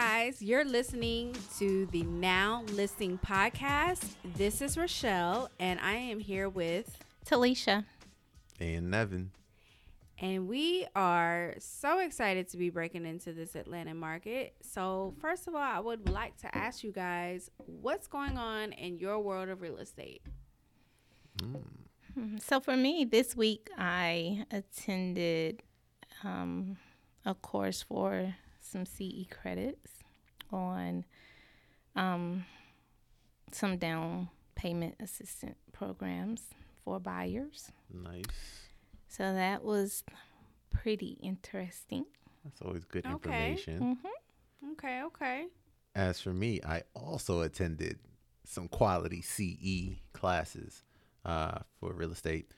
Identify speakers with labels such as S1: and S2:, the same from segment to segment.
S1: Guys, you're listening to the Now Listening podcast. This is Rochelle, and I am here with,
S2: Talisha.
S3: And Nevin.
S1: and we are so excited to be breaking into this Atlanta market. So, first of all, I would like to ask you guys what's going on in your world of real estate?
S2: Mhm. So for me, this week I attended um, a course for some CE credits on um, some down payment assistant programs for buyers.
S3: Nice.
S2: So that was pretty interesting.
S3: That's always good
S1: Okay.
S3: information.
S2: hmm
S1: Okay, okay.
S3: As for me, I also attended some quality CE classes uh, for real estate.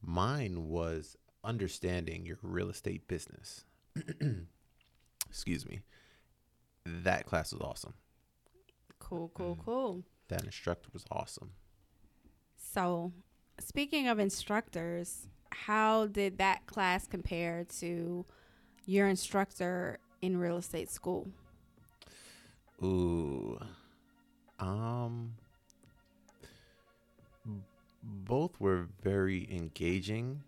S3: Mine was understanding your real estate business. Excuse me. That class was awesome.
S1: Cool, cool, cool.
S3: That instructor was awesome.
S1: So, speaking of instructors, how did that class compare to your instructor in real estate school?
S3: Ooh. Um both were very engaging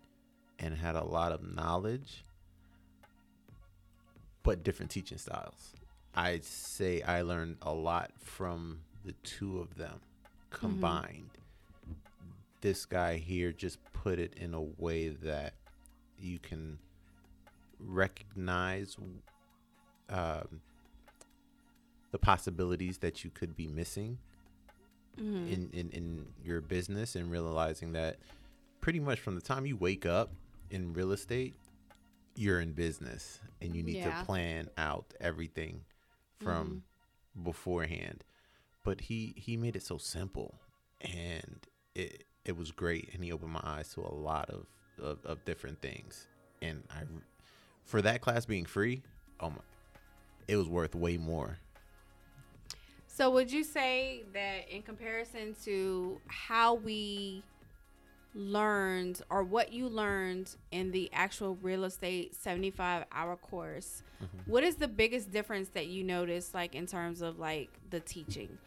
S3: and had a lot of knowledge but different teaching styles. I'd say I learned a lot from the two of them combined. This guy here just put it in a way that you can recognize um, the possibilities that you could be missing
S1: Mm-hmm.
S3: in, in, in your business and realizing that pretty much from the time you wake up in real estate, you're in business and you need
S1: Yeah.
S3: to plan out everything from mm-hmm. beforehand. But he, he made it so simple and it, it was great. And he opened my eyes to a lot of, of, of different things. And I, for that class being free, oh my, it was worth way more.
S1: So, would you say that in comparison to how we learned or what you learned in the actual real estate 75 hour course, what is the biggest difference that you noticed, like in terms of like the teaching?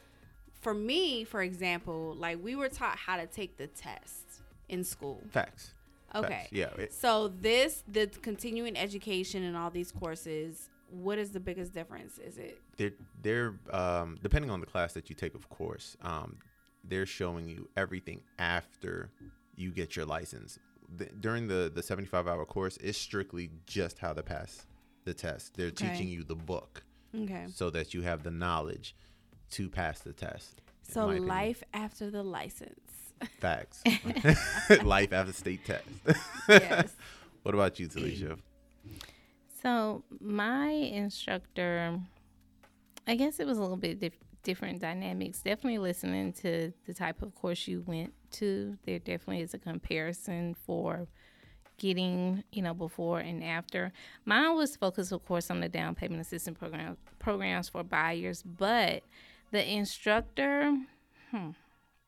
S1: For me, for example, like we were taught how to take the test in school.
S3: Facts.
S1: Okay.
S3: Facts. Yeah. It,
S1: So, this, the continuing education and all these courses, what is the biggest difference? Is it
S3: they're they're um, depending on the class that you take, of course. Um, they're showing you everything after you get your license. The, during the the seventy five hour course, it's strictly just how to pass the test. They're
S1: Okay.
S3: teaching you the book
S1: okay?
S3: so that you have the knowledge to pass the test.
S1: So
S3: my opinion.
S1: life after the license.
S3: facts, life after state test.
S1: yes.
S3: what about you, Talisha?
S2: So my instructor, I guess it was a little bit dif- different dynamics. Definitely listening to the type of course you went to, there definitely is a comparison for getting, you know, before and after. Mine was focused, of course, on the down payment assistance program programs for buyers, but the instructor, hmm,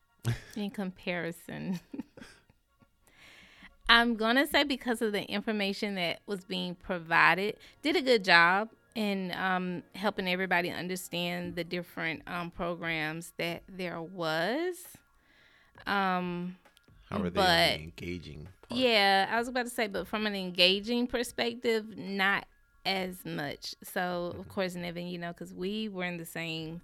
S2: in comparison. I'm gonna say because of the information that was being provided, did a good job in um, helping everybody understand the different um, programs that there was. Um,
S3: How are they
S2: But-
S3: engaging? Part?
S2: yeah, I was about to say, but from an engaging perspective, not as much. So of course, Nevin, you know, because we were in the same,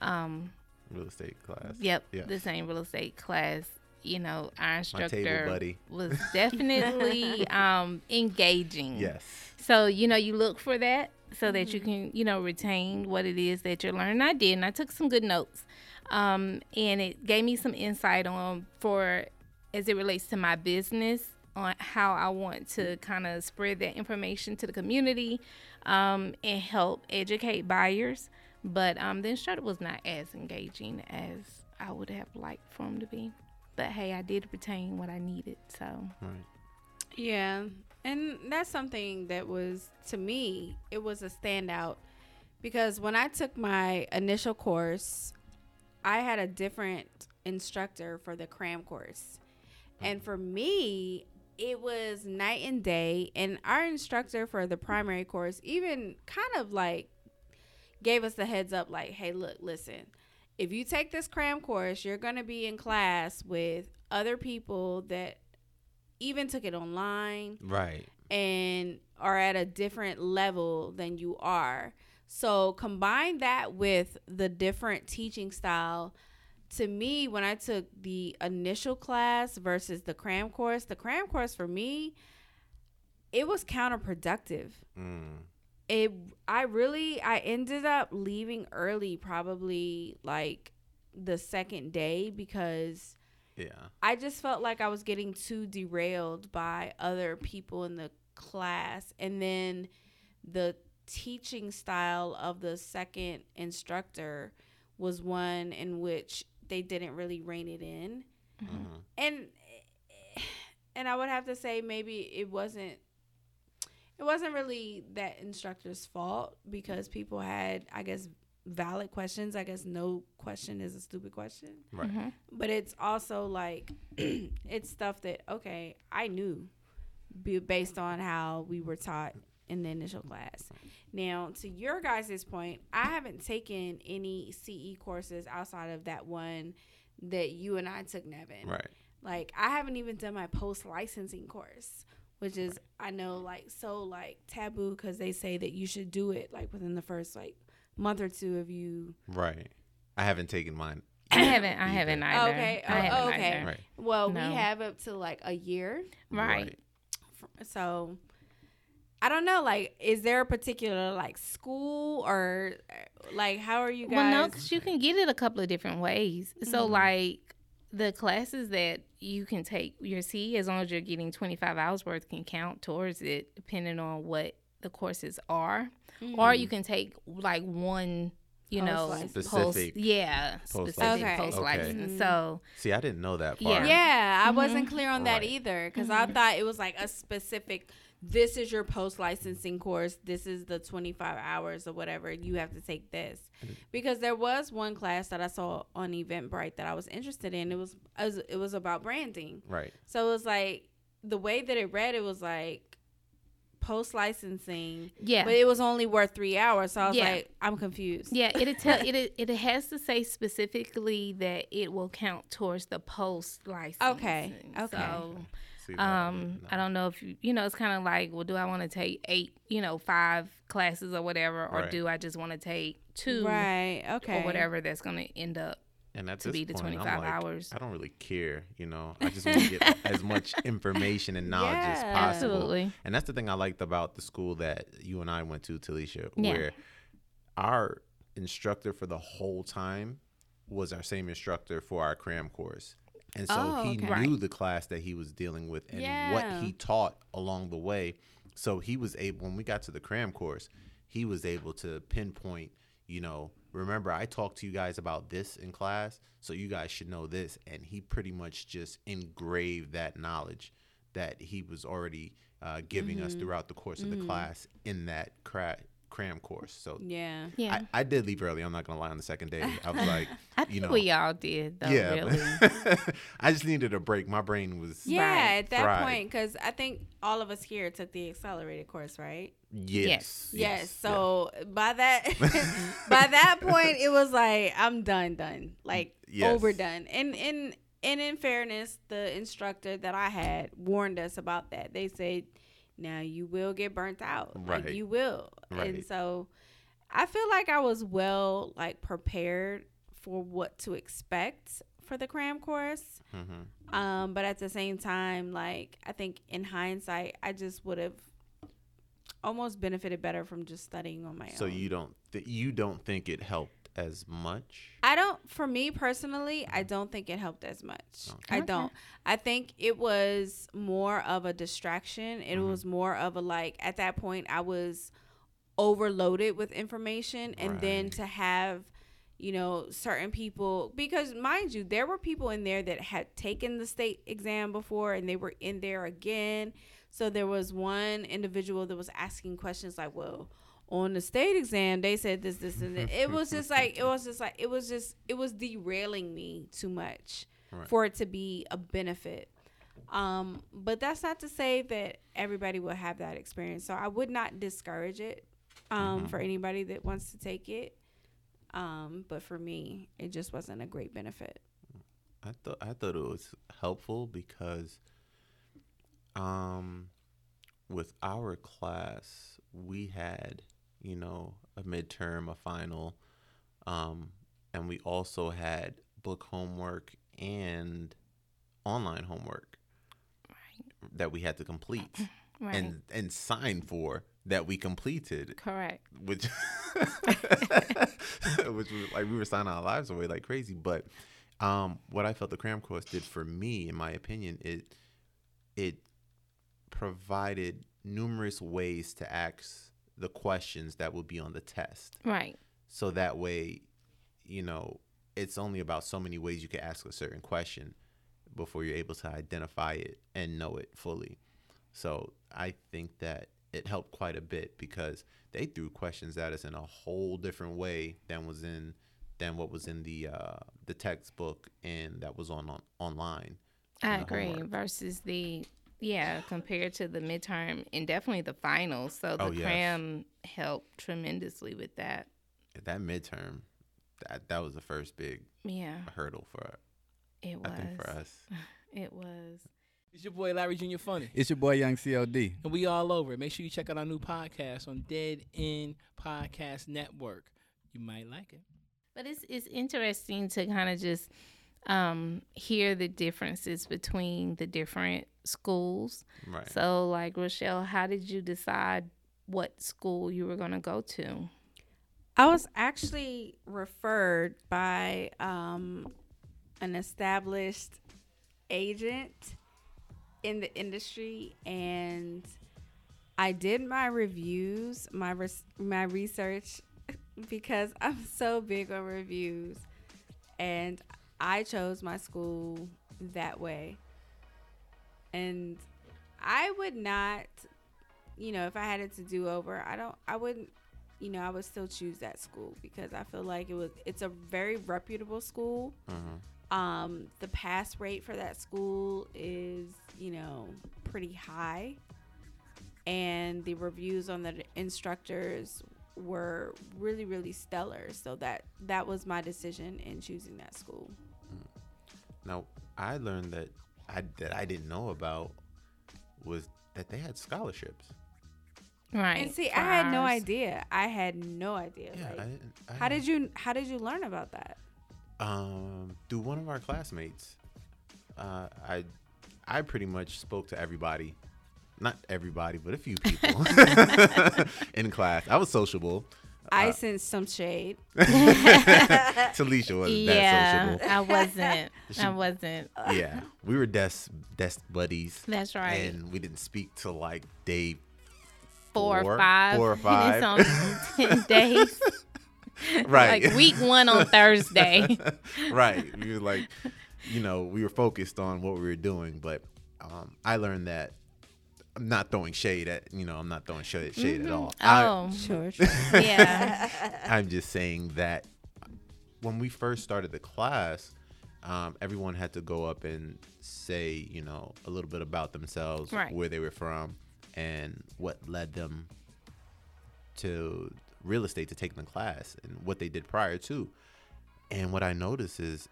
S2: um,
S3: real estate class.
S2: yep, the same real estate class. You know, our instructor was definitely um, engaging.
S3: Yes.
S2: So, you know, you look for that so that you can, you know, retain what it is that you're learning. I did, and I took some good notes. Um, and it gave me some insight on for as it relates to my business on how I want to kind of spread that information to the community um, and help educate buyers. But um, the instructor was not as engaging as I would have liked for him to be. But hey, I did retain what I needed. So
S3: Right.
S1: Yeah. And that's something that was to me, it was a standout because when I took my initial course, I had a different instructor for the cram course. And for me, it was night and day and our instructor for the primary course even kind of like gave us the heads up like, "Hey, look, listen. If you take this cram course, you're going to be in class with other people that even took it online
S3: Right.
S1: and are at a different level than you are. So combine that with the different teaching style. To me, when I took the initial class versus the cram course, the cram course for me, it was counterproductive.
S3: Mm.
S1: It I really I ended up leaving early probably like the second day because
S3: Yeah.
S1: I just felt like I was getting too derailed by other people in the class. And then the teaching style of the second instructor was one in which they didn't really rein it in.
S3: Mhm.
S1: And and I would have to say maybe it wasn't it wasn't really that instructor's fault because people had I guess valid questions. I guess no question is a stupid question
S3: Right.
S2: mhm.
S1: but it's also like it's stuff that okay i knew based on how we were taught in the initial class now to your guys' point i haven't taken any ce courses outside of that one that you and i took nevin
S3: Right.
S1: like i haven't even done my post licensing course which is i know like so like taboo because they say that you should do it like within the first like month or two of you
S3: Right. I haven't taken mine.
S2: I haven't. I haven't either.
S1: Okay,
S2: I
S1: oh,
S2: haven't
S1: okay.
S2: either.
S3: Oh, right.
S1: well
S2: No.
S1: we have up to like a year
S2: Right.
S1: so I don't know. Like, is there a particular like school or like how are you guys?
S2: Well, no, because you can get it a couple of different ways. So,
S1: Mhm.
S2: like the classes that you can take your C, as long as you're getting 25 hours worth, can count towards it, depending on what the courses are. Or you can take like one, you know,
S1: Post-license.
S2: post,
S3: Specific
S2: yeah,
S3: post-license.
S2: specific
S1: Okay.
S2: post license.
S1: Okay.
S2: So,
S3: See, I didn't know that
S2: Yeah.
S3: part.
S1: yeah, I
S2: Mhm.
S1: wasn't clear on that
S3: Right.
S1: either because I thought it was like a specific. This is your post licensing course. This is the 25 hours or whatever. You have to take this because there was one class that I saw on Eventbrite that I was interested in. It was it was, about branding.
S3: Right.
S1: So it was like the way that it read, it was like post licensing,
S2: yeah.
S1: but it was only worth three hours. So I was
S2: Yeah.
S1: like, I'm confused.
S2: Yeah, it tell it it has to say specifically that it will count towards the post license.
S1: Okay, okay.
S2: So,
S3: See, that I
S2: um,
S3: didn't know.
S2: I don't know if you you know it's kind of like, well, do I want to take eight, you know, five classes or whatever, or
S3: Right.
S2: do I just want to take two
S1: Right. Okay.
S2: or whatever that's going to end up?
S3: and at
S2: to be the
S3: point, I'm
S2: 25
S3: like,
S2: hours.
S3: I don't really care, you know. I just want to get as much information and knowledge as possible.
S2: Absolutely.
S3: And that's the thing I liked about the school that you and I went to, Talisha,
S2: Yeah.
S3: where our instructor for the whole time was our same instructor for our cram course. And so
S1: Oh,
S3: he
S1: okay.
S2: Right.
S3: knew the class that he was dealing with and
S1: Yeah.
S3: what he taught along the way. So he was able, when we got to the cram course, he was able to pinpoint, you know, remember I talked to you guys about this in class, so you guys should know this. And he pretty much just engraved that knowledge that he was already uh, giving us throughout the course of the class in that cra- cram course. So
S1: Yeah.
S2: Yeah,
S3: I, I did leave early. I'm not gonna lie. On the second day, I was like,
S2: I,
S3: you
S2: think
S3: know,
S2: we all did though.
S3: yeah,
S2: really.
S3: I just needed a break. My brain was
S1: Yeah.
S2: Right.
S1: At that
S3: Fried.
S1: point, because I think all of us here took the accelerated course, right?
S3: yes,
S1: Yes. So by that by that point, it was like I'm done, done, like
S3: Yes.
S1: overdone. And in and in fairness, the instructor that I had warned us about that. They said, "Now you will get burnt out.
S3: Right.
S1: Like you will."
S3: Right.
S1: And so, I feel like I was well like prepared for what to expect for the cram course.
S3: hmm
S1: Um, but at the same time, like I think in hindsight, I just would have almost benefited better from just studying on my
S3: So
S1: own.
S3: So you don't th- you don't think it helped as much.
S1: I don't. For me personally, I don't think it helped as much. I don't. I think it was more of a distraction. It mm-hmm. was more of a like. At that point, I was overloaded with information, and then to have, you know, certain people because mind you, there were people in there that had taken the state exam before, and they were in there again. So there was one individual that was asking questions like, "Well." On the state exam they said this this and it was just like it was just like it was just it was derailing me too much
S3: Right.
S1: for it to be a benefit. Um but that's not to say that everybody will have that experience so i would not discourage it um for anybody that wants to take it. Um but for me it just wasn't a great benefit.
S3: I thought I thought it was helpful because, um, with our class we had you know a midterm, a final, um, and we also had book homework and online homework that we had to complete
S2: Right.
S3: and and sign for that we completed
S2: Correct.
S3: which which was like we were signing our lives away like crazy. But um, what I felt the cram course did for me, in my opinion, it it provided numerous ways to ask the questions that would be on the test.
S2: Right.
S3: So that way, you know, it's only about so many ways you can ask a certain question before you're able to identify it and know it fully. So I think that it helped quite a bit because they threw questions at us in a whole different way than was in than what was in the uh, the textbook and that was on, on online.
S2: I agree. Versus the yeah, compared to the midterm and definitely the finals. So the
S3: Oh, yes.
S2: cram helped tremendously with that.
S3: That midterm, that that was the first big
S2: Yeah,
S3: hurdle for
S2: it was.
S3: I think for us.
S2: It was.
S4: It's your boy Larry Jr. Funny.
S5: It's your boy Young CLD.
S4: And we all over. it. Make sure you check out our new podcast on Dead End Podcast Network. You might like it.
S2: But it's it's interesting to kind of just um, hear the differences between the different schools.
S3: Right.
S2: So, like Rochelle, how did you decide what school you were going to go to?
S1: I was actually referred by um, an established agent in the industry, and I did my reviews, my res- my research, because I'm so big on reviews, and I chose my school that way. And I would not, you know, if I had it to do over, I don't, I wouldn't you know, I would still choose that school because I feel like it was it's a very reputable school.
S3: Mhm.
S1: Um, the pass rate for that school is, you know, pretty high. And the reviews on the instructors were really, really stellar. So that that was my decision in choosing that school.
S3: Now, I learned that I that I didn't know about was that they had scholarships.
S2: Right.
S1: And see, I had no idea. I had no idea.
S3: Yeah,
S1: like,
S3: I didn't. I
S1: how
S3: didn't-
S1: did you how did you learn about that?
S3: Um, through one of our classmates. Uh, I I pretty much spoke to everybody, not everybody, but a few people in class. I was sociable.
S1: I sensed some shade.
S3: Talisha wasn't
S2: Yeah,
S3: that sociable.
S2: I wasn't.
S3: She-
S2: I wasn't.
S3: Yeah, we were desk desk buddies.
S2: That's right.
S3: And we didn't speak till like day
S2: four,
S3: four-
S2: or five.
S3: four or five.
S2: And it's on ten days.
S3: right.
S2: Like week one on Thursday.
S3: right. We were like, you know, we were focused on what we were doing, but um, I learned that I'm not throwing shade at, you know, I'm not throwing shade, shade at all.
S2: Oh,
S1: Sure.
S2: yeah.
S3: I, I'm just saying that when we first started the class, um, everyone had to go up and say, you know, a little bit about themselves,
S2: Right.
S3: where they were from, and what led them to real estate to take the class and what they did prior to. And what I noticed is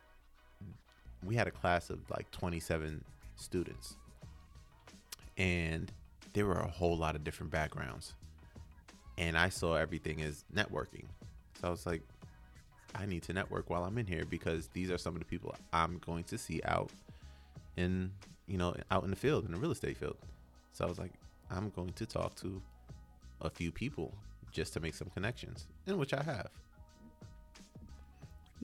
S3: we had a class of like 27 students, and there were a whole lot of different backgrounds. And I saw everything as networking. So I was like, I need to network while I'm in here because these are some of the people I'm going to see out in, you know, out in the field, in the real estate field. So I was like, I'm going to talk to a few people just to make some connections, in which I have.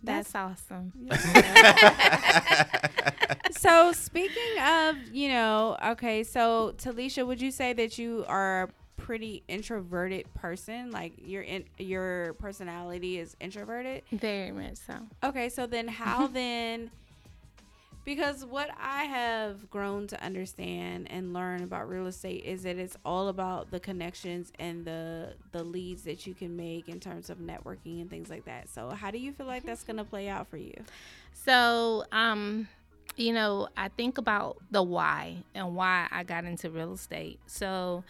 S2: That's awesome.
S1: so speaking of, you know, okay, so Talisha, would you say that you are a pretty introverted person? Like your in, your personality is introverted?
S2: Very much so.
S1: Okay, so then how then because what I have grown to understand and learn about real estate is that it's all about the connections and the the leads that you can make in terms of networking and things like that. So how do you feel like that's going to play out for you?
S2: So, um, you know, I think about the why and why I got into real estate. So,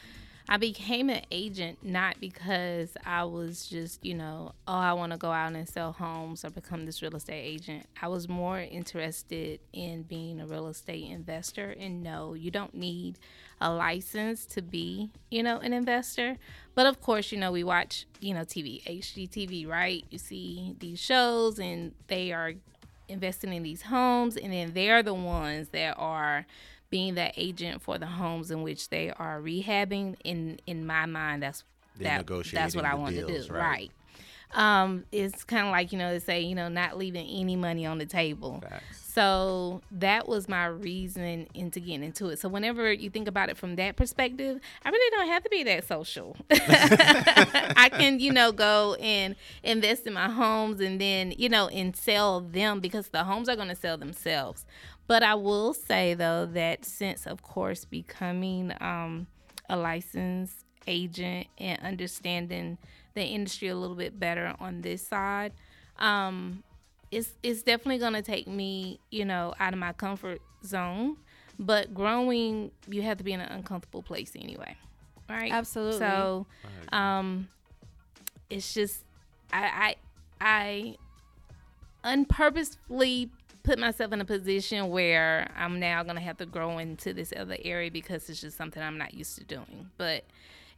S2: I became an agent not because I was just, you know, oh, I want to go out and sell homes or become this real estate agent. I was more interested in being a real estate investor. And no, you don't need a license to be, you know, an investor. But of course, you know, we watch, you know, TV, HGTV, right? You see these shows and they are investing in these homes and then they're the ones that are being that agent for the homes in which they are rehabbing in in my mind that's that that's what I
S3: the
S2: want to do
S3: right.
S2: right um it's kind of like you know they say you know not leaving any money on the table.
S3: Facts.
S2: so that was my reason into getting into it. So whenever you think about it from that perspective i really don't have to be that social. I can you know go and invest in my homes and then you know and sell them because the homes are going to sell themselves. But i will say though that since of course becoming um, a licensed agent and understanding the industry a little bit better on this side. Um, it's it's definitely going to take me you know out of my comfort zone but growing you have to be in an uncomfortable place anyway right?
S1: Absolutely.
S2: so um it's just i i i unpurposefully put myself in a position where i'm now going to have to grow into this other area because it's just something i'm not used to doing. But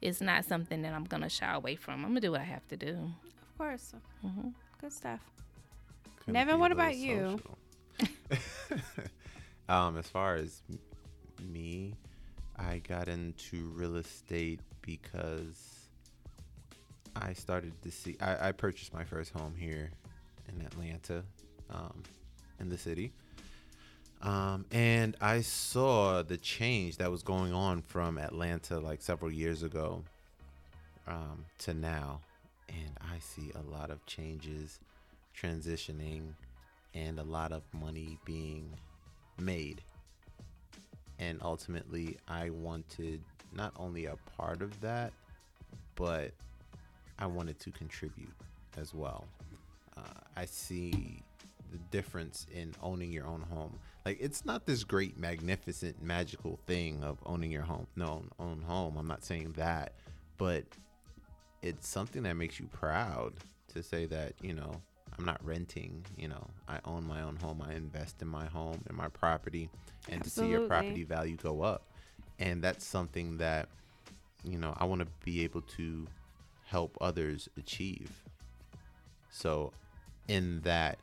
S2: it's not something that i'm going to shy away from i'm going to do what i have to do
S1: Of course. Good stuff.
S3: Couldn't
S1: Nevin, what about you?
S3: um, as far as m- me, I got into real estate because I started to see. I, I purchased my first home here in Atlanta, um, in the city. Um, and I saw the change that was going on from Atlanta like several years ago um, to now. And I see a lot of changes transitioning and a lot of money being made. And ultimately, I wanted not only a part of that, but I wanted to contribute as well. Uh, I see the difference in owning your own home. Like it's not this great, magnificent, magical thing of owning your home. No, own home. I'm not saying that, but it's something that makes you proud to say that you know I'm not renting. You know, I own my own home. I invest in my home and my property, and to see your property value go up, and that's something that you know I want to be able to help others achieve. So, in that,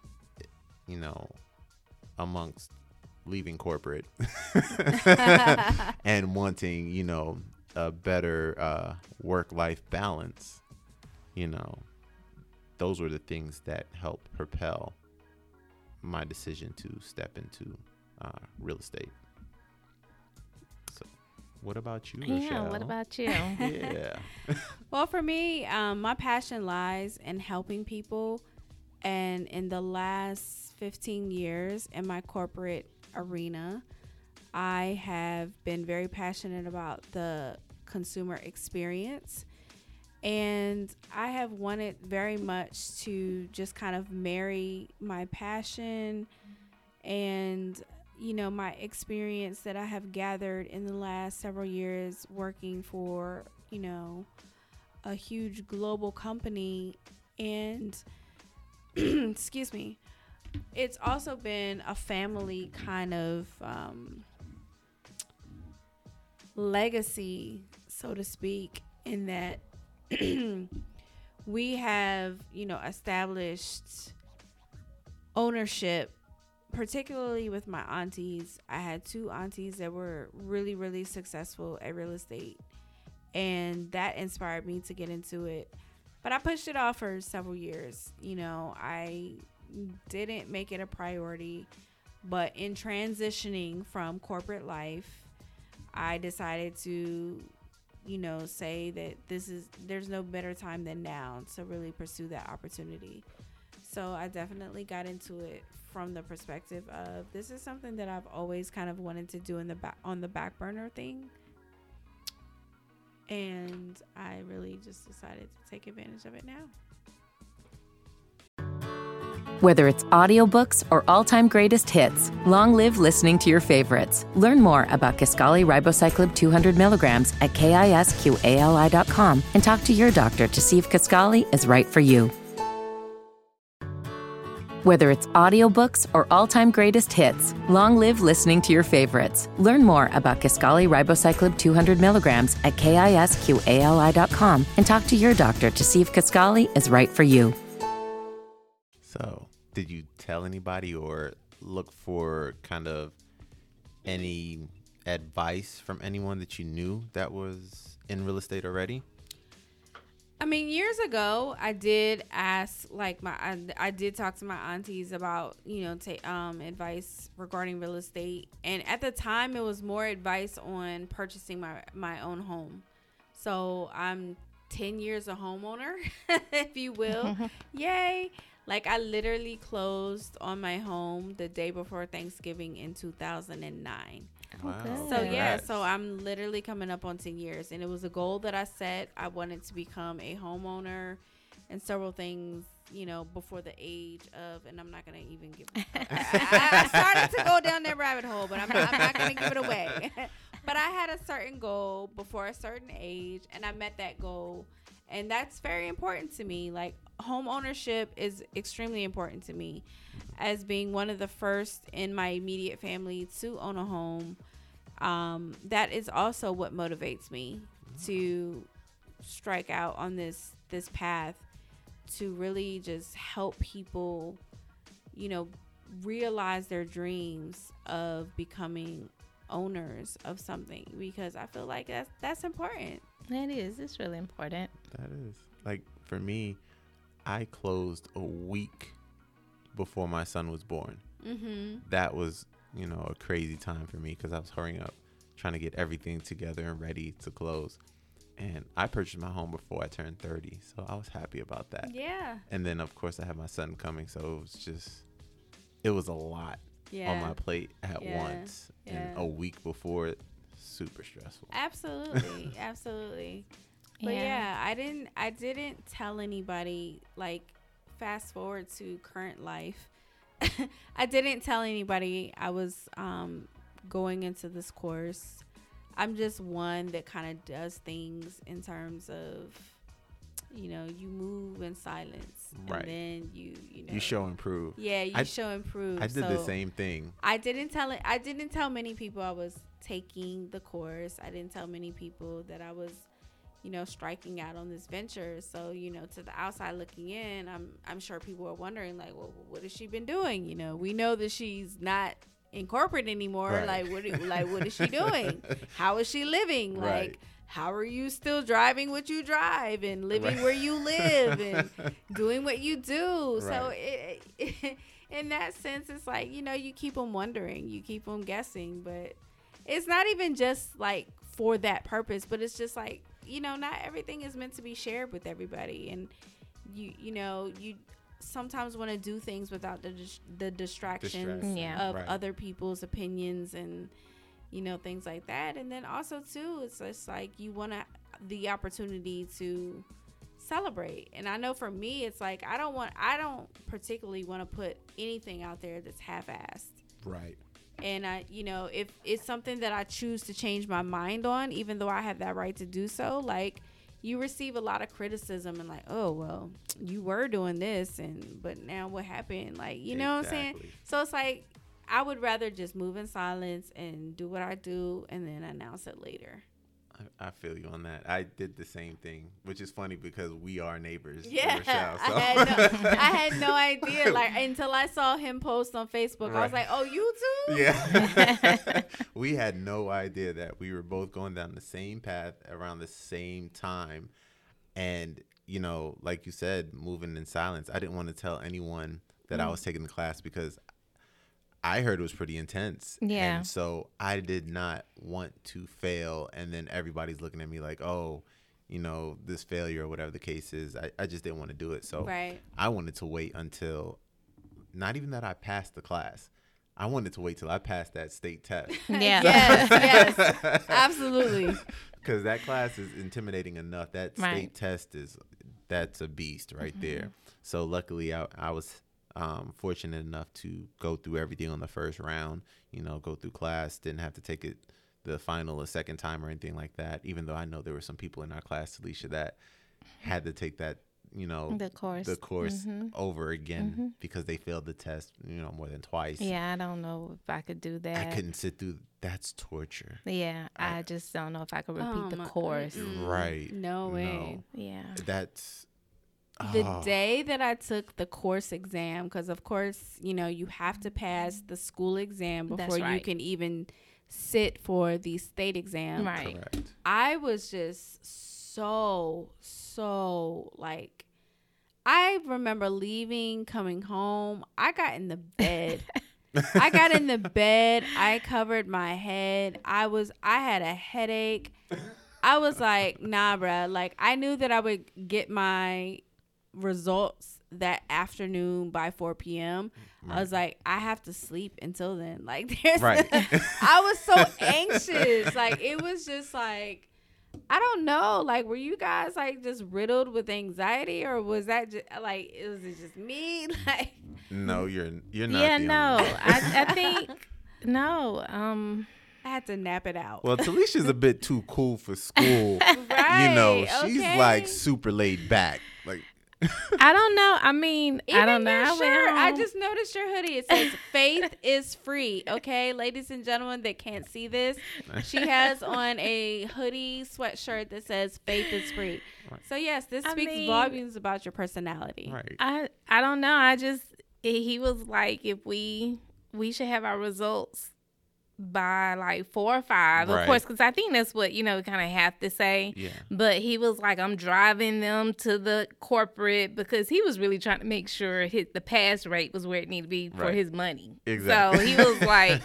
S3: you know, amongst leaving corporate and wanting, you know, a better uh, work-life balance, you know, those were the things that helped propel my decision to step into uh, real estate. So, what about you,
S2: yeah
S3: Rochelle?
S2: what about you
S3: yeah.
S1: Well, for me, um, my passion lies in helping people. And in the last 15 years in my corporate arena, I have been very passionate about the consumer experience. And I have wanted very much to just kind of marry my passion and, you know, my experience that I have gathered in the last several years working for, you know, a huge global company and excuse me. It's also been a family kind of um, legacy so to speak in that we have you know established ownership particularly with my aunties. I had two aunties that were really really successful at real estate and that inspired me to get into it but i pushed it off for several years you know i didn't make it a priority. But in transitioning from corporate life, I decided to, you know, say that this is there's no better time than now to really pursue that opportunity. So I definitely got into it from the perspective of this is something that I've always kind of wanted to do in the back on the back burner thing. And I really just decided to take advantage of it now.
S6: Whether it's audiobooks or all-time greatest hits, long live listening to your favorites. Learn more about Kisqali Ribociclib 200 milligrams at kisqali.com and talk to your doctor to see if Kisqali is right for you. Whether it's audiobooks or all-time greatest hits, long live listening to your favorites. Learn more about Kisqali Ribociclib 200 milligrams at kisqali.com and talk to your doctor to see if Kisqali is right for you.
S3: So, did you tell anybody or look for kind of any advice from anyone that you knew that was in real estate already?
S1: I mean, years ago, I did ask, like my, I, I did talk to my aunties about, you know, take um advice regarding real estate, and at the time, it was more advice on purchasing my my own home. So I'm ten years a homeowner, if you will. Yay! Like I literally closed on my home the day before Thanksgiving in 2009.
S3: Wow.
S2: good.
S1: So yeah,
S3: Congrats.
S1: so I'm literally coming up on 10 years and it was a goal that I set. I wanted to become a homeowner and several things, you know, before the age of and I'm not going to even give I, I started to go down that rabbit hole, but I'm not, I'm not going to give it away. but I had a certain goal before a certain age and I met that goal and that's very important to me. Like home ownership is extremely important to me as being one of the first in my immediate family to own a home. Um, that is also what motivates me to strike out on this this path to really just help people, you know, realize their dreams of becoming owners of something because I feel like that's that's important.
S2: That is. It's really important.
S3: That is like for me, I closed a week before my son was born.
S1: Mm-hmm.
S3: That was, you know, a crazy time for me because I was hurrying up, trying to get everything together and ready to close. And I purchased my home before I turned 30, so I was happy about that.
S1: Yeah.
S3: And then, of course, I had my son coming, so it was just, it was a lot
S1: Yeah.
S3: on my plate at
S1: Yeah.
S3: once. And a week before it, super stressful.
S1: Absolutely, absolutely. But
S2: Yeah.
S1: yeah. I didn't I didn't tell anybody like fast forward to current life. I didn't tell anybody I was um going into this course. I'm just one that kind of does things in terms of you know, you move in silence
S3: Right.
S1: and then you you know
S3: You show improve.
S1: Yeah, you
S3: I-
S1: show and prove.
S3: I did the same thing.
S1: I didn't tell it. I didn't tell many people I was taking the course. I didn't tell many people that I was, you know, striking out on this venture. So you know, to the outside looking in, I'm I'm sure people are wondering like, well, what has she been doing? You know, we know that she's not in corporate anymore.
S3: Right.
S1: Like what? Like what is she doing? How is she living? Like.
S3: Right.
S1: How are you still driving what you drive and living
S3: Right.
S1: where you live and doing what you do? So
S3: Right.
S1: it, in that sense, it's like you know you keep them wondering, you keep them guessing, but it's not even just like for that purpose, but it's just like you know not everything is meant to be shared with everybody, and you you know you sometimes want to do things without the dis- the distractions
S3: Distraction,
S2: Yeah.
S1: of
S3: right.
S1: other people's opinions and you know things like that and then also too it's just like you want to the opportunity to celebrate and i know for me it's like i don't want i don't particularly want to put anything out there that's half-assed
S3: Right.
S1: And i you know if it's something that i choose to change my mind on even though i have that right to do so like you receive a lot of criticism and like oh well you were doing this and but now what happened? Like you know what i'm saying? So it's like I would rather just move in silence and do what I do and then announce it later.
S3: I, I feel you on that. I did the same thing, which is funny because we are neighbors.
S1: Yeah,
S3: Rochelle, so-
S1: I had no, I had no idea. Like until I saw him post on Facebook, I was like, "Oh, you too?"
S3: Yeah. we had no idea that we were both going down the same path around the same time. And, you know, like you said, moving in silence. I didn't want to tell anyone that I mm. was taking the class because I heard it was pretty intense.
S2: Yeah.
S3: And so I did not want to fail and then everybody's looking at me like, oh, you know, this failure or whatever the case is. I, I just didn't want to do it. So
S1: Right.
S3: I wanted to wait until not even that I passed the class. I wanted to wait till I passed that state test.
S2: Yeah.
S1: Yes, yes, absolutely.
S3: because that class is intimidating enough. That state
S2: Right.
S3: test is that's a beast right there. Mm-hmm. So luckily, I, I was um, fortunate enough to go through everything on the first round. You know, go through class. Didn't have to take it the final a second time or anything like that. Even though I know there were some people in our class, Alicia, that had to take that. You know,
S2: The course.
S3: the course
S2: Mhm.
S3: over again because they failed the test. You know, more than twice.
S2: Yeah, I don't know if I could do that.
S3: I couldn't sit through. That's torture.
S2: Yeah, I, just don't know if I could repeat
S1: Oh,
S2: the course.
S3: Right.
S1: No way.
S3: No.
S2: Yeah.
S3: That's
S1: The
S3: oh.
S1: day that I took the course exam, because of course, you know, you have to pass the school exam
S2: That's
S1: before you can even sit for the state exam.
S2: Right.
S3: Correct.
S1: I was just so, so like, I remember leaving, coming home. I got in the bed. I got in the bed. I covered my head. I was, I had a headache. I was like, nah, bruh. Like, I knew that I would get my results that afternoon by 4 p.m. I was like, I have to sleep until then. Like, there's,
S3: Right.
S1: I was so anxious. Like, it was just like, I don't know. Like, were you guys like just riddled with anxiety, or was that just like, it was it just me? Like,
S3: No, you're you're not.
S2: Yeah,
S3: the
S2: no.
S3: Only one.
S2: I, I think no. Um
S1: I had to nap it out.
S3: Well, Talisha's a bit too cool for school.
S1: right?
S3: you know, she's
S1: okay.
S3: like super laid back. Like
S2: I don't know. I mean,
S1: Even
S2: I don't know.
S1: your
S2: I went
S1: shirt. I just noticed your hoodie. It says "Faith is free." Okay, ladies and gentlemen that can't see this, she has on a hoodie sweatshirt that says "Faith is free." So yes, this
S2: I
S1: speaks
S2: mean-
S1: volumes about your personality.
S3: right.
S2: I I don't know. I just he was like if we we should have our results by like four or five,
S3: Right.
S2: of course, because I think that's what you know we kind of have to say.
S3: Yeah.
S2: But he was like, I'm driving them to the corporate because he was really trying to make sure his the pass rate was where it needed to be for his money.
S3: Exactly.
S2: So he was like,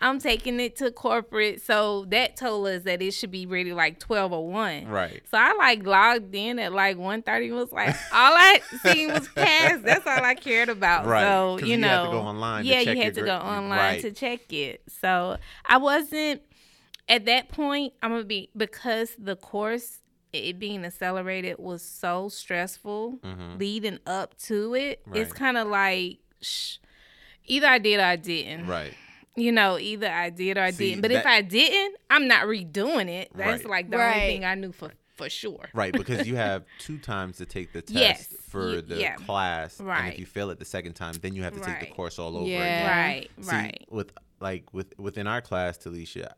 S2: I'm taking it to corporate. So that told us that it should be ready like twelve or one.
S3: Right.
S2: So I like logged in at like 1.30 was like all I seen was pass. That's all I cared about.
S3: Right.
S2: So you
S3: you
S2: know,
S3: had to go online to
S2: Yeah, you had to
S3: gra-
S2: go online
S3: right.
S2: to check it. So I wasn't at that point. I'm gonna be because the course it being accelerated was so stressful leading up to it. It's
S3: Mm-hmm.
S2: Kind of like shh, either I did or I didn't.
S3: Right.
S2: You know, either I did or I
S3: See,
S2: didn't. But if I didn't, I'm not redoing it. That's
S3: Right.
S2: like the
S1: Right.
S2: only thing I knew for for sure.
S3: Right, because you have two times to take the test
S2: Yes,
S3: for the
S2: yeah.
S3: class, and if you fail it the second time, then you have to take
S2: Right.
S3: the course all over
S1: Yeah.
S3: again.
S2: Right,
S3: See,
S2: right.
S3: With like with within our class, Talisha,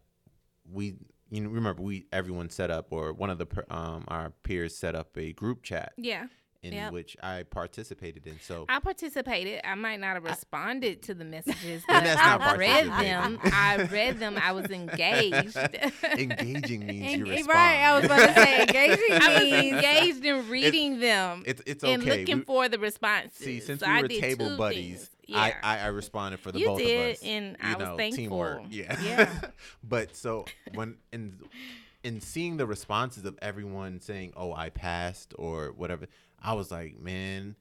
S3: we you know remember we everyone set up or one of the um our peers set up a group chat
S2: Yeah.
S3: in
S2: Yep.
S3: which I participated in. So
S2: I participated. I might not have responded to the messages, but
S3: that's not
S2: I read them. I read them. I was engaged.
S3: engaging means you
S1: Eng-
S3: respond.
S1: right, I was about to say engaging
S2: I was
S1: means
S2: engaged in reading them
S3: It's it's okay.
S2: and looking
S3: We-
S2: for the responses.
S3: See, since
S2: So
S3: we
S2: I
S3: were table buddies,
S2: things.
S3: I,
S2: Yeah.
S3: I I responded for the
S2: You
S3: both
S2: did,
S3: of us.
S2: and
S3: you
S2: I was thankful.
S3: teamwork. Yeah.
S2: Yeah.
S3: but so when in in seeing the responses of everyone saying, "Oh, I passed" or whatever, I was like, "Man,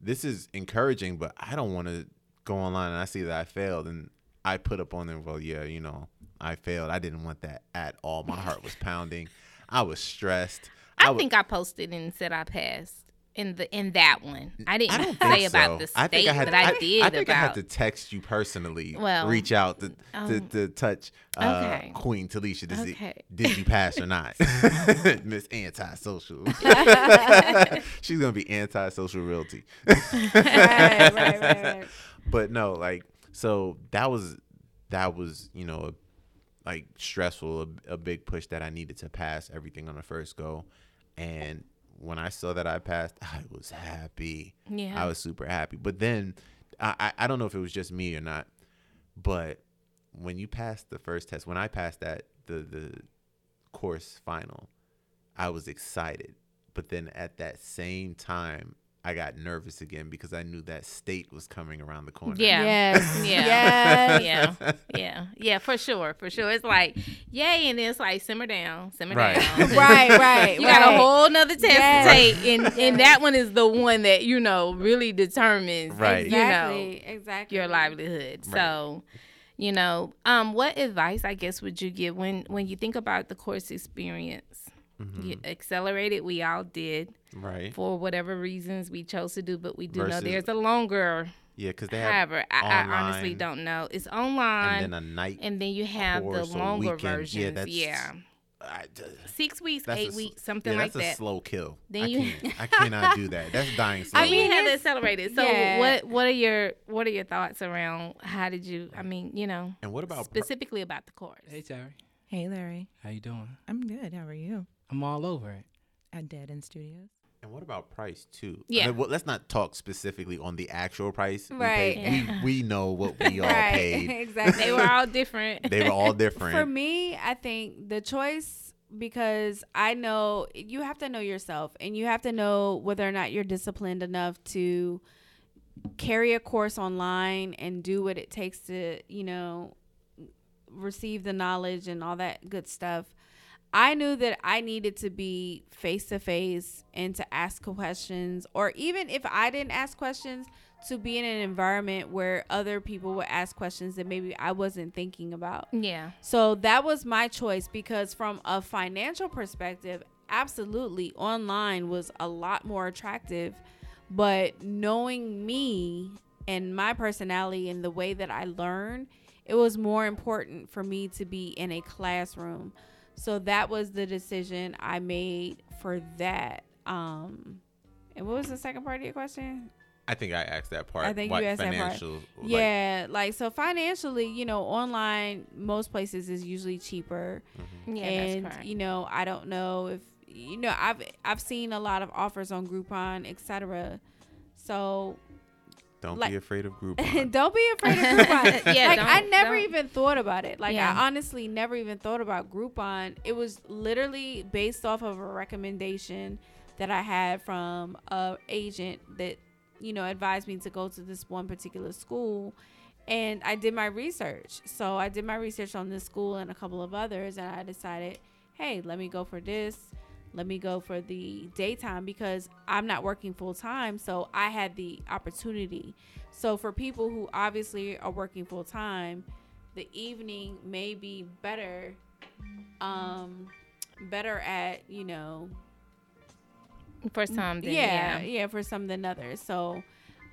S3: this is encouraging, but I don't want to go online and I see that I failed." And I put up on there, "Well, yeah, you know, I failed. I didn't want that at all. My heart was pounding. I was stressed.
S2: I think I posted and said I passed in the in that one. I didn't
S3: I don't
S2: say
S3: think
S2: about
S3: so.
S2: the state,
S3: I think I had,
S2: but I,
S3: I,
S2: did
S3: I think
S2: about.
S3: I had to text you personally.
S2: Well,
S3: reach out to to,
S2: um,
S3: to touch uh,
S2: okay.
S3: Queen Talisha to see
S2: Okay.
S3: did you pass or not, Miss Antisocial. She's gonna be antisocial realty.
S1: right, right, right, right.
S3: but no, like so that was that was you know like stressful, a, a big push that I needed to pass everything on the first go, and when I saw that I passed, I was happy.
S2: Yeah.
S3: I was super happy. But then I I, don't know if it was just me or not, but when you passed the first test, when I passed that the the course final, I was excited. But then at that same time, I got nervous again because I knew that state was coming around the corner.
S2: Yeah.
S1: Yes.
S2: Yeah.
S1: Yes.
S2: yeah, yeah, yeah, for sure, for sure. It's like, yay, and then it's like simmer down, simmer
S3: Right.
S2: down.
S1: right, right.
S2: You got a whole nother test
S1: Yes.
S2: to take, and and that one is the one that you know really determines,
S3: Right.
S2: You know,
S1: Exactly. Exactly.
S2: your livelihood.
S3: Right.
S2: So, you know, um, what advice I guess would you give when when you think about the course experience?
S3: Mm-hmm.
S2: You accelerated, we all did
S3: Right.
S2: for whatever reasons we chose to do, but we do know there's a longer.
S3: Yeah, because they have
S2: However, I, I honestly don't know. It's online,
S3: and then a night.
S2: and then you have the longer
S3: weekend. Yeah,
S2: versions.
S3: that's-
S2: Yeah,
S3: I, d-
S2: six weeks,
S3: that's a
S2: eight weeks, something
S3: yeah,
S2: like that.
S3: that's a slow kill.
S2: Then
S3: I
S2: you-
S3: can't. I cannot do that. That's dying slow.
S2: I mean, you have the
S1: it's-
S2: accelerated. So,
S1: yeah.
S2: what what are your what are your thoughts around how did you? I mean, you know,
S3: and what about pr-
S2: specifically about the course.
S4: Hey Terry,
S5: Hey, Larry.
S4: how you doing?
S5: I'm good. How are you?
S4: I'm all over it.
S5: At Dead End Studios.
S3: and what about price too?
S2: Yeah.
S3: I mean, well, let's not talk specifically on the actual price. we
S1: Right.
S3: We, we know what we all
S1: right.
S3: paid.
S1: exactly.
S2: They were all different.
S3: They were all different.
S1: For me, I think the choice because I know you have to know yourself and you have to know whether or not you're disciplined enough to carry a course online and do what it takes to, you know, receive the knowledge and all that good stuff. I knew that I needed to be face to face and to ask questions, or even if I didn't ask questions, to be in an environment where other people would ask questions that maybe I wasn't thinking about.
S2: yeah,
S1: So that was my choice because, from a financial perspective, absolutely online was a lot more attractive. But knowing me and my personality and the way that I learn, it was more important for me to be in a classroom. So that was the decision I made for that. Um, and what was the second part of your question?
S3: I think I asked that part.
S1: I think
S3: what
S1: you asked that part.
S3: like,
S1: yeah, like so financially, you know, online most places is usually cheaper.
S2: yeah,
S1: and
S2: that's correct.
S1: you know, I don't know if you know, I've I've seen a lot of offers on Groupon, etc. So
S3: Don't
S1: like-
S3: be afraid of Groupon.
S1: don't be afraid of Groupon.
S2: Yeah,
S1: like I never
S2: don't.
S1: even thought about it. Like
S2: Yeah.
S1: I honestly never even thought about Groupon. It was literally based off of a recommendation that I had from a agent that you know advised me to go to this one particular school. And I did my research. So I did my research on this school and a couple of others and I decided, "Hey, let me go for this." Let me go for the daytime because I'm not working full time. So I had the opportunity. So for people who obviously are working full time, the evening may be better, um, better at, you know,
S2: for some, then,
S1: yeah,
S2: yeah,
S1: yeah, for some than others. So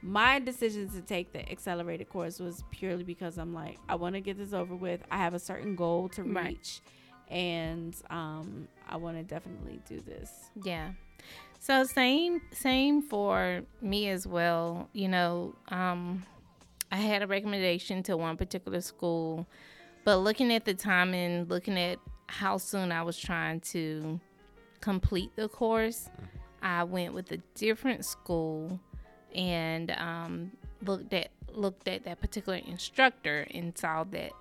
S1: my decision to take the accelerated course was purely because I'm like, I want to get this over with. I have a certain goal to
S2: Right.
S1: Reach. And um, I want to definitely do this.
S2: Yeah. So same same for me as well. You know, um, I had a recommendation to one particular school, but looking at the time and looking at how soon I was trying to complete the course, I went with a different school and um, looked at looked at that particular instructor and saw that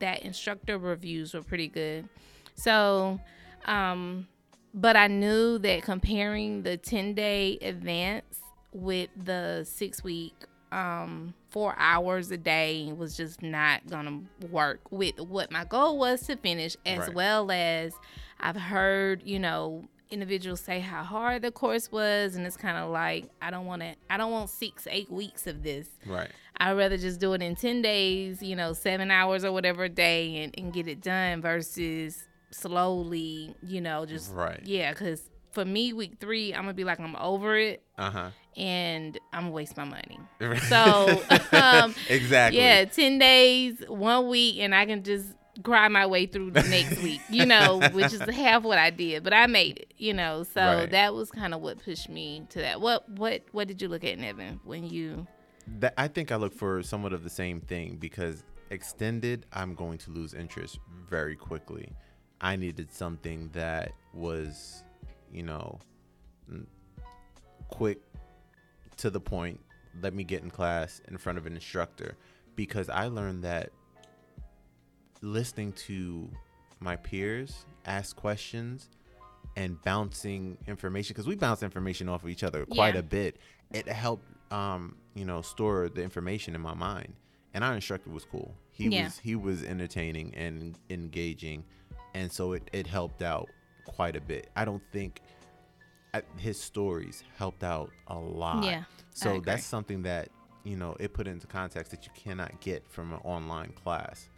S2: that instructor reviews were pretty good. So, um, but I knew that comparing the 10 day advance with the six week, um, four hours a day was just not gonna work with what my goal was to finish, as
S3: Right.
S2: well as I've heard, you know, individuals say how hard the course was, and it's kind of like I don't want to, I don't want six, eight weeks of this.
S3: right.
S2: I'd rather just do it in 10 days, you know, seven hours or whatever a day and, and get it done versus slowly, you know, just,
S3: Right.
S2: yeah, because for me, week three, I'm going to be like, I'm over it
S3: Uh huh.
S2: and I'm going to waste my money. So, um,
S3: exactly.
S2: yeah, 10 days, one week, and I can just cry my way through the next week, you know, which is half what I did, but I made it, you know. So
S3: Right.
S2: that was kind of what pushed me to that. What what what did you look at, Nevin, when you
S3: That I think I look for somewhat of the same thing because extended, I'm going to lose interest very quickly. I needed something that was, you know, quick to the point. Let me get in class in front of an instructor because I learned that listening to my peers ask questions and bouncing information because we bounce information off of each other quite
S2: Yeah.
S3: a bit. It helped, um, you know, store the information in my mind. And our instructor was cool. He
S2: Yeah.
S3: was he was entertaining and engaging, and so it it helped out quite a bit. I don't think uh, his stories helped out a lot.
S2: Yeah,
S3: So that's something that you know it put into context that you cannot get from an online class.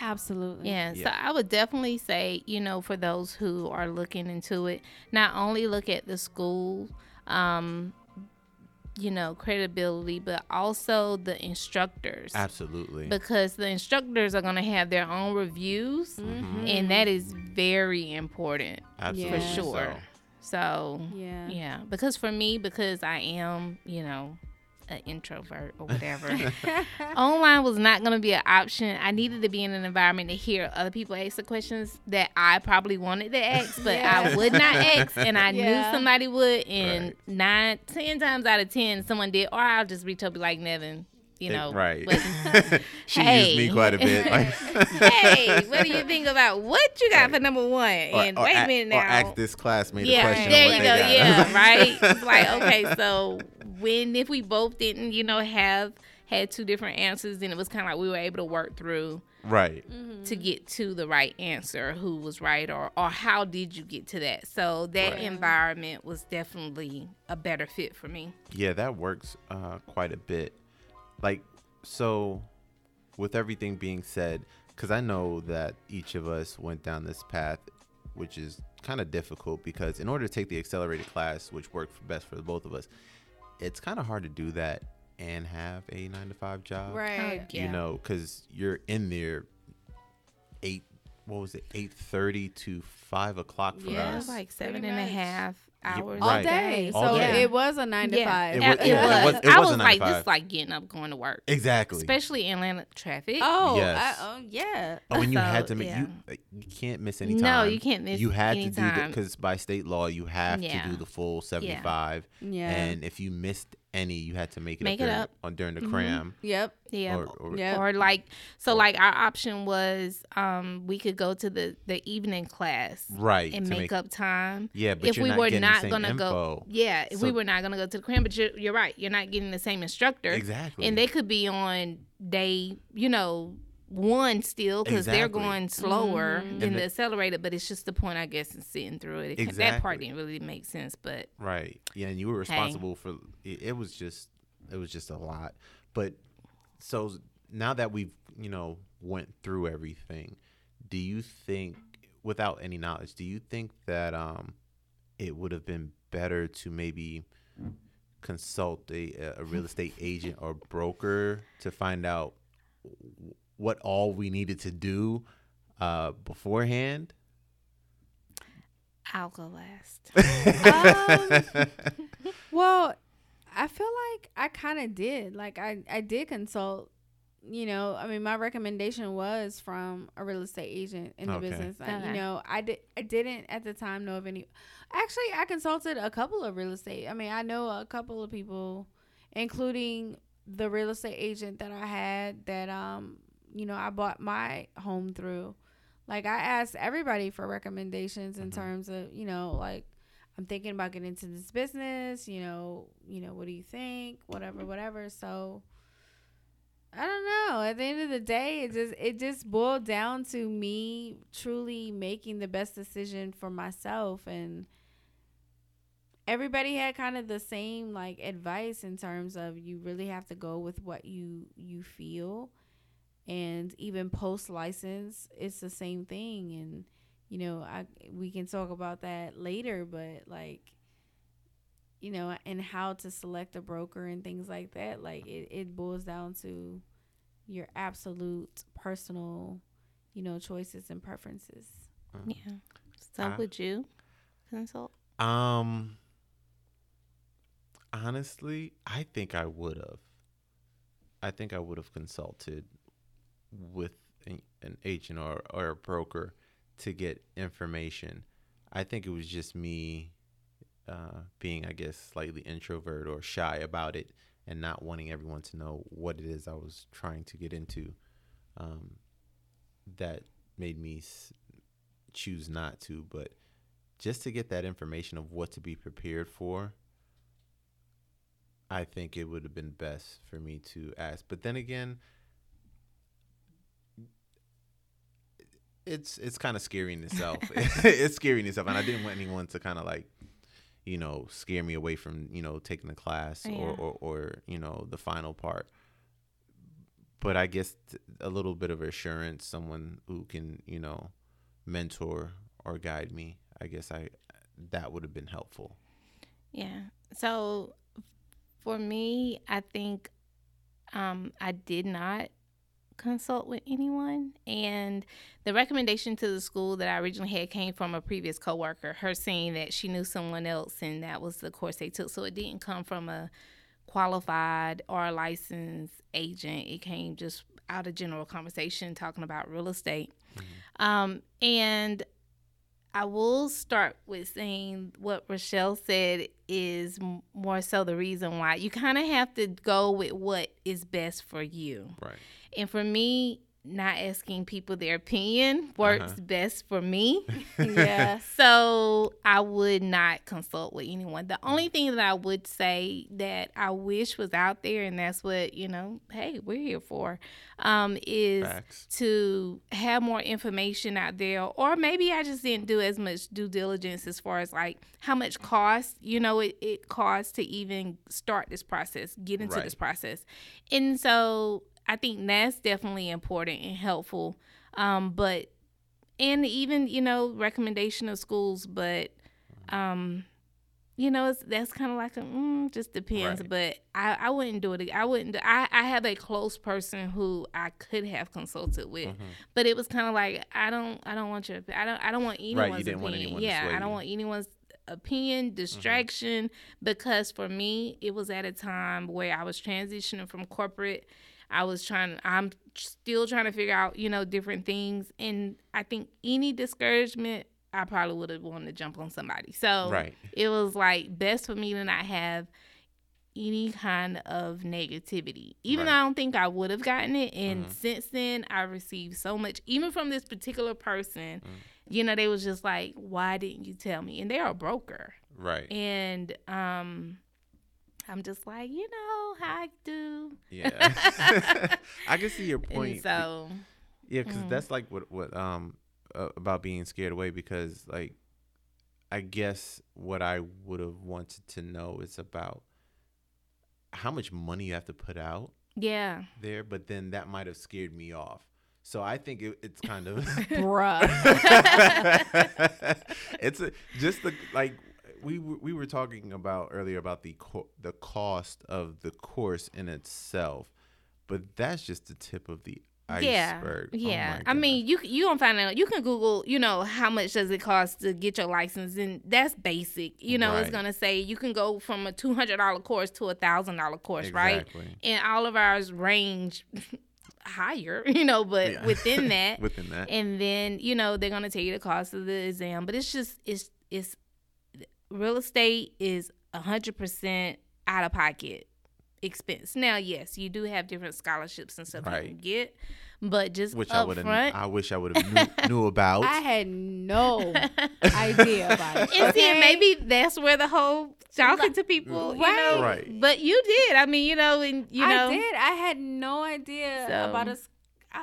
S1: Absolutely.
S2: Yeah, so I would definitely say, you know, for those who are looking into it, not only look at the school, um, you know, credibility, but also the instructors.
S3: Absolutely.
S2: Because the instructors are going to have their own reviews,
S1: Mm-hmm.
S2: and that is very important
S3: Absolutely.
S2: for sure. So,
S1: Yeah.
S2: yeah, because for me, because I am, you know, an introvert or whatever, online was not going to be an option. I needed to be in an environment to hear other people ask the questions that I probably wanted to ask, but I would not ask, and I
S1: Yeah.
S2: knew somebody would. And
S3: Right.
S2: nine, ten times out of ten, someone did, or I'll just reach up be like Nevin. You
S3: It-
S2: know,
S3: right.
S2: but-
S3: she
S2: Hey.
S3: used me quite a bit. Like,
S2: hey, what do you think about what you got for number one?
S3: or,
S2: and
S3: or
S2: wait
S3: a-
S2: a minute
S3: or
S2: now.
S3: ask this classmate a
S2: yeah,
S3: question.
S2: there you go. Yeah, right. It's like okay, so when if we both didn't, you know, have had two different answers, then it was kind of like we were able to work through
S3: right.
S2: to get to the right answer, who was right, or or how did you get to that? So that
S3: Right.
S2: environment was definitely a better fit for me.
S3: Yeah, that works uh, quite a bit. Like, so with everything being said, because I know that each of us went down this path, which is kind of difficult because in order to take the accelerated class, which worked for best for the both of us, it's kind of hard to do that and have a nine to five job.
S1: Right.
S2: Yeah.
S3: You know, because you're in there eight. What was it? Eight thirty to five o'clock for
S1: Yeah.
S3: Us.
S2: was like
S1: pretty
S2: seven and a half hours
S1: All day.
S2: day.
S3: All
S1: so
S3: day.
S1: it was a nine to
S2: Yeah,
S1: five.
S3: It
S2: it,
S3: was-
S2: it
S3: yeah, it
S2: was.
S3: was- it
S2: I
S3: was a
S2: was like
S3: five.
S2: just like getting up, going to work,
S3: exactly.
S2: especially in Atlanta traffic.
S1: Oh,
S3: Yes.
S1: I, oh yeah.
S3: Oh, and you had to make
S2: yeah.
S3: you uh, you can't miss any time.
S2: No, you can't miss
S3: You had
S2: any
S3: to do that because by state law you have
S2: Yeah.
S3: to do the full seventy five.
S1: Yeah.
S3: And if you missed any, you had to make it
S2: Make
S3: up
S2: it
S3: during,
S2: up.
S3: on during the
S2: Mhm.
S3: cram.
S1: Yep.
S2: Yeah.
S3: Or, or,
S1: Yeah.
S2: Or like so like our option was um we could go to the the evening class
S3: Right.
S2: and
S3: to
S2: make, up time.
S3: Yeah, but
S2: if
S3: you're
S2: we
S3: not
S2: were
S3: getting the
S2: not
S3: same
S2: gonna
S3: info.
S2: go Yeah, if we were not gonna go to the cram, but you're you're right, you're not getting the same instructor.
S3: Exactly.
S2: And they could be on day, you know, one still because they're going slower
S1: Mhm.
S2: than the,
S3: the-
S2: accelerated. But it's just the point, I guess, in sitting through it. it That part didn't really make sense, but
S3: Right. Yeah, and you were responsible for it, it was just it was just a lot. But so now that we've, you know, went through everything, do you think without any knowledge, do you think that um it would have been better to maybe consult a, a real estate agent or broker to find out what all we needed to do uh beforehand?
S2: I'll go last.
S1: Um, well, I feel like I kind of did. Like I, I did consult. You know, I mean, my recommendation was from a real estate agent in the
S3: Okay.
S1: business. I,
S2: Okay.
S1: you know, I did. I didn't at the time know of any. Actually, I consulted a couple of real estate. I mean, I know a couple of people, including the real estate agent that I had that um, you know, I bought my home through. Like I asked everybody for recommendations in
S3: Mhm.
S1: terms of, you know, like I'm thinking about getting into this business, you know, you know, what do you think? Whatever, whatever. So I don't know. At the end of the day, it just it just boiled down to me truly making the best decision for myself and everybody had kind of the same like advice in terms of you really have to go with what you you feel and even post license it's the same thing and you know i we can talk about that later but like you know and how to select a broker and things like that like it, it boils down to your absolute personal you know choices and preferences
S2: yeah. So
S3: I-
S2: would you consult?
S3: Um honestly, I think I would have. I think I would have consulted with an, agent or, or a broker to get information. I think it was just me uh, being, I guess, slightly introvert or shy about it and not wanting everyone to know what it is I was trying to get into. Um, that made me s- choose not to, but just to get that information of what to be prepared for, I think it would have been best for me to ask. But then again, it's it's kind of scary in itself. it's scary in itself, and I didn't want anyone to kind of like, you know, scare me away from you know taking the class
S2: Yeah.
S3: or, or or you know the final part. But I guess a little bit of assurance, someone who can you know mentor or guide me. I guess I that would have been helpful.
S2: Yeah. So for me, I think um, I did not consult with anyone. And the recommendation to the school that I originally had came from a previous coworker, her saying that she knew someone else and that was the course they took. So it didn't come from a qualified or licensed agent. It came just out of general conversation talking about real estate. Um, and I will start with saying what Rochelle said is more so the reason why you kind of have to go with what is best for you.
S3: Right.
S2: And for me, not asking people their opinion works
S3: Uh-huh.
S2: best for me.
S1: yeah.
S2: So I would not consult with anyone. The only thing that I would say that I wish was out there, and that's what, you know, hey, we're here for, um, is
S3: Facts.
S2: to have more information out there. Or maybe I just didn't do as much due diligence as far as like how much cost, you know, it, it costs to even start this process, get into
S3: Right.
S2: this process. And so I think that's definitely important and helpful. Um, but and even you know recommendation of schools, but um, you know it's that's kind of like a mm, just depends.
S3: Right.
S2: But I I wouldn't do it. I wouldn't. do- I I have a close person who I could have consulted with,
S3: Mm-hmm.
S2: but it was kind of like I don't I don't want your I don't I don't want anyone's
S3: didn't want
S2: opinion.
S3: anyone
S2: yeah, I don't
S3: you. Mm-hmm.
S2: want anyone's opinion distraction because for me it was at a time where I was transitioning from corporate I was trying I'm still trying to figure out, you know, different things and I think any discouragement I probably would have wanted to jump on somebody. So
S3: Right.
S2: it was like best for me to not have any kind of negativity. Even though I don't think I would have gotten it. And
S3: Mhm.
S2: since then I received so much even from this particular person,
S3: Mm.
S2: you know, they was just like, Why didn't you tell me? And they're a broker.
S3: Right.
S2: And um I'm just like, you know, how I do.
S3: Yeah. I can see your point.
S2: And so
S3: Yeah, because
S2: Mm.
S3: that's like what what um uh, about being scared away because like I guess what I would have wanted to know is about how much money you have to put out
S2: yeah.
S3: there, but then that might have scared me off. So I think it, it's kind of
S1: Bruh.
S3: it's a, just the like we were- we were talking about earlier about the co- the cost of the course in itself, but that's just the tip of the iceberg. Oh
S2: Yeah,
S3: my
S2: I mean, you you gonna find out. You can Google, you know, how much does it cost to get your license, and that's basic. You know, it's gonna say you can go from a two hundred dollar course to a thousand dollar course, right? And all of ours range higher, you know, but
S3: Yeah.
S2: within that,
S3: within that.
S2: and then you know they're gonna tell you the cost of the exam. But it's just it's it's real estate is a hundred percent out of pocket expense. Now, yes, you do have different scholarships and stuff you can get, but just
S3: which I
S2: up
S3: would have,
S2: front.
S3: I wish I would have knew, knew about.
S1: I had no idea about it.
S2: and see,
S1: okay?
S2: maybe that's where the whole talking to people, you
S1: Right.
S2: know.
S3: Right.
S2: But you did. I mean, you know, and you know,
S1: I did. I had no idea
S2: So-
S1: about a, s-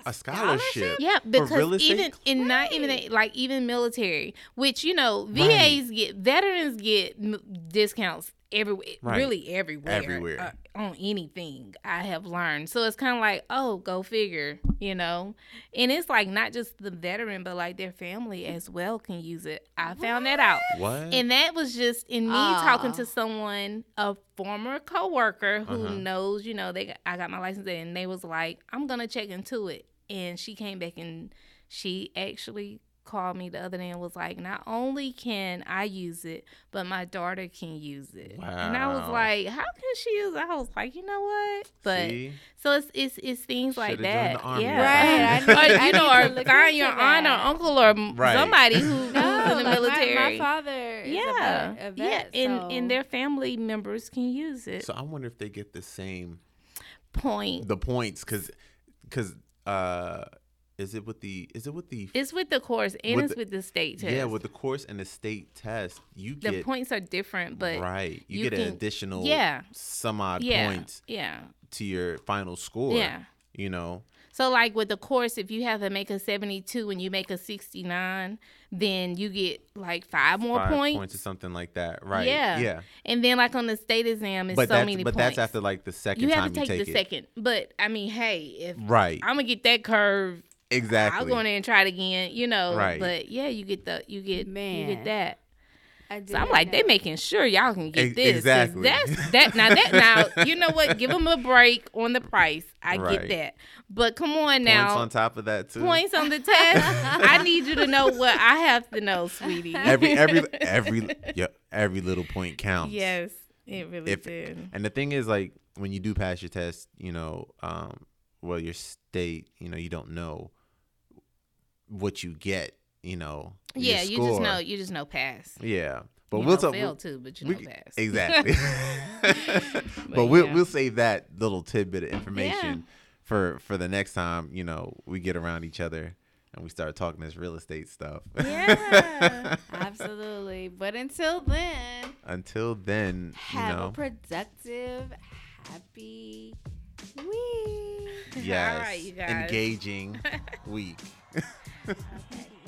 S3: a scholarship.
S2: Yeah, because even and not even
S1: Right.
S2: like even military, which you know VAs get veterans get m- discounts everywhere,
S3: Right.
S2: really everywhere,
S3: Everywhere.
S2: uh, on anything. I have learned, so it's kind of like, oh, go figure, you know. And it's like not just the veteran, but like their family as well can use it. I found that out.
S3: What?
S2: And that was just in me
S1: Ah.
S2: talking to someone, a former coworker who
S3: Uh-huh.
S2: knows, you know, they got, I got my license and they was like, I'm gonna check into it. And she came back and she actually called me the other day and was like, not only can I use it, but my daughter can use it. And I was like, how can she use it? I was like, you know what? But
S3: See?
S2: so it's it's it's things like
S3: Shoulda joined
S2: that.
S3: the army
S2: yeah.
S1: Right, I
S2: or you know,
S1: need
S2: or find
S1: into
S2: your aunt or uncle or
S3: Right.
S2: somebody who, who's
S1: No,
S2: in the
S1: like my-
S2: military.
S1: My, father is
S2: yeah,
S1: a, vet,
S2: yeah,
S1: vet,
S2: and
S1: so.
S2: and their family members can use it.
S3: So I wonder if they get the same
S2: Point.
S3: the points because because uh is it with the is it with the
S2: It's with the course and
S3: With
S2: it's
S3: the-
S2: with the state test.
S3: yeah with the course and the state test you get
S2: the
S3: get
S2: points are different, but
S3: right you,
S2: you
S3: get an additional
S2: yeah.
S3: some odd
S2: yeah,
S3: points
S2: yeah.
S3: to your final score
S2: Yeah.
S3: you know
S2: So like with the course, if you have to make a seventy-two and you make a sixty-nine, then you get like five more
S3: five
S2: points.
S3: points or something like that right
S2: Yeah.
S3: yeah
S2: And then like on the state exam, it's
S3: but
S2: so many
S3: but
S2: points.
S3: that's after like the second
S2: you
S3: time
S2: have to take,
S3: you take
S2: the
S3: it
S2: second. But I mean, hey, if
S3: right
S2: I'm gonna get that curve,
S3: exactly
S2: I'll go in there and try it again. You know.
S3: Right.
S2: But yeah, you get the you get
S1: man, you
S2: get that.
S1: I
S2: So I'm like, they
S1: know.
S2: making sure y'all can get this.
S3: exactly.
S2: That's that now. That now, you know what? Give them a break on the price. I
S3: Right.
S2: get that. But come on
S3: points
S2: now,
S3: on top of that too
S2: points on the test. I need you to know what I have to know, sweetie.
S3: every every every yeah every little point counts
S2: yes, it really
S3: If-
S2: did.
S3: And the thing is, like, when you do pass your test, you know, um, well, your state, you know, you don't know what you get, you know.
S2: Yeah, you just know. You just know pass.
S3: Yeah, but
S2: you
S3: we'll talk.
S2: fail too, but you
S3: we-
S2: know pass.
S3: Exactly. but
S2: But
S3: we'll
S2: yeah.
S3: we'll save that little tidbit of information for for the next time. You know, we get around each other and we start talking this real estate stuff.
S2: Yeah.
S1: Absolutely. But until then,
S3: Until then, you
S1: have a
S3: know,
S1: productive, happy week.
S3: yes,
S2: right, you guys.
S3: engaging week.
S2: Okay.